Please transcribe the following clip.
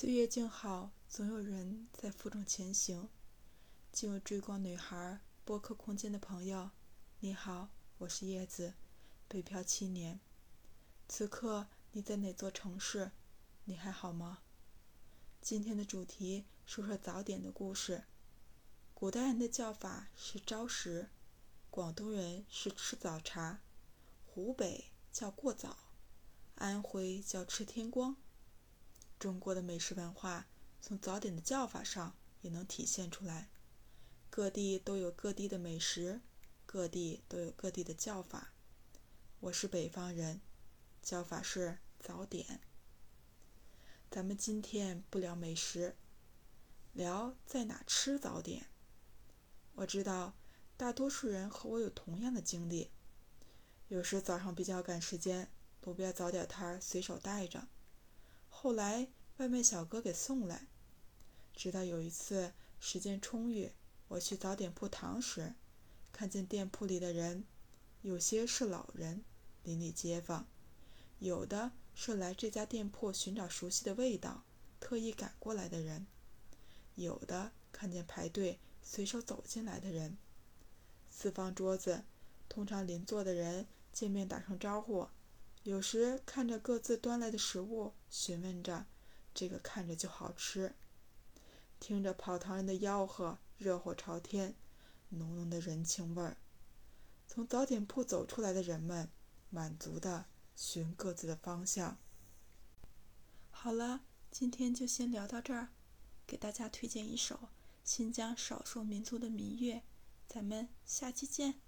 岁月静好，总有人在负重前行。进入追光女孩播客空间的朋友，你好，我是叶子，北漂七年。此刻你在哪座城市？你还好吗？今天的主题说说早点的故事。古代人的叫法是朝食，广东人是吃早茶，湖北叫过早，安徽叫吃天光。中国的美食文化从早点的叫法上也能体现出来，各地都有各地的美食，各地都有各地的叫法。我是北方人，叫法是早点。咱们今天不聊美食，聊在哪吃早点。我知道大多数人和我有同样的经历，有时早上比较赶时间，路边早点摊随手带着。后来外卖小哥给送来，直到有一次时间充裕，我去早点铺堂时，看见店铺里的人，有些是老人、邻里街坊，有的是来这家店铺寻找熟悉的味道，特意赶过来的人，有的看见排队随手走进来的人。四方桌子，通常邻座的人见面打声招呼。有时看着各自端来的食物，询问着：“这个看着就好吃。”听着跑堂人的吆喝，热火朝天，浓浓的人情味儿。从早点铺走出来的人们，满足的寻各自的方向。好了，今天就先聊到这儿，给大家推荐一首新疆少数民族的民乐，咱们下期见。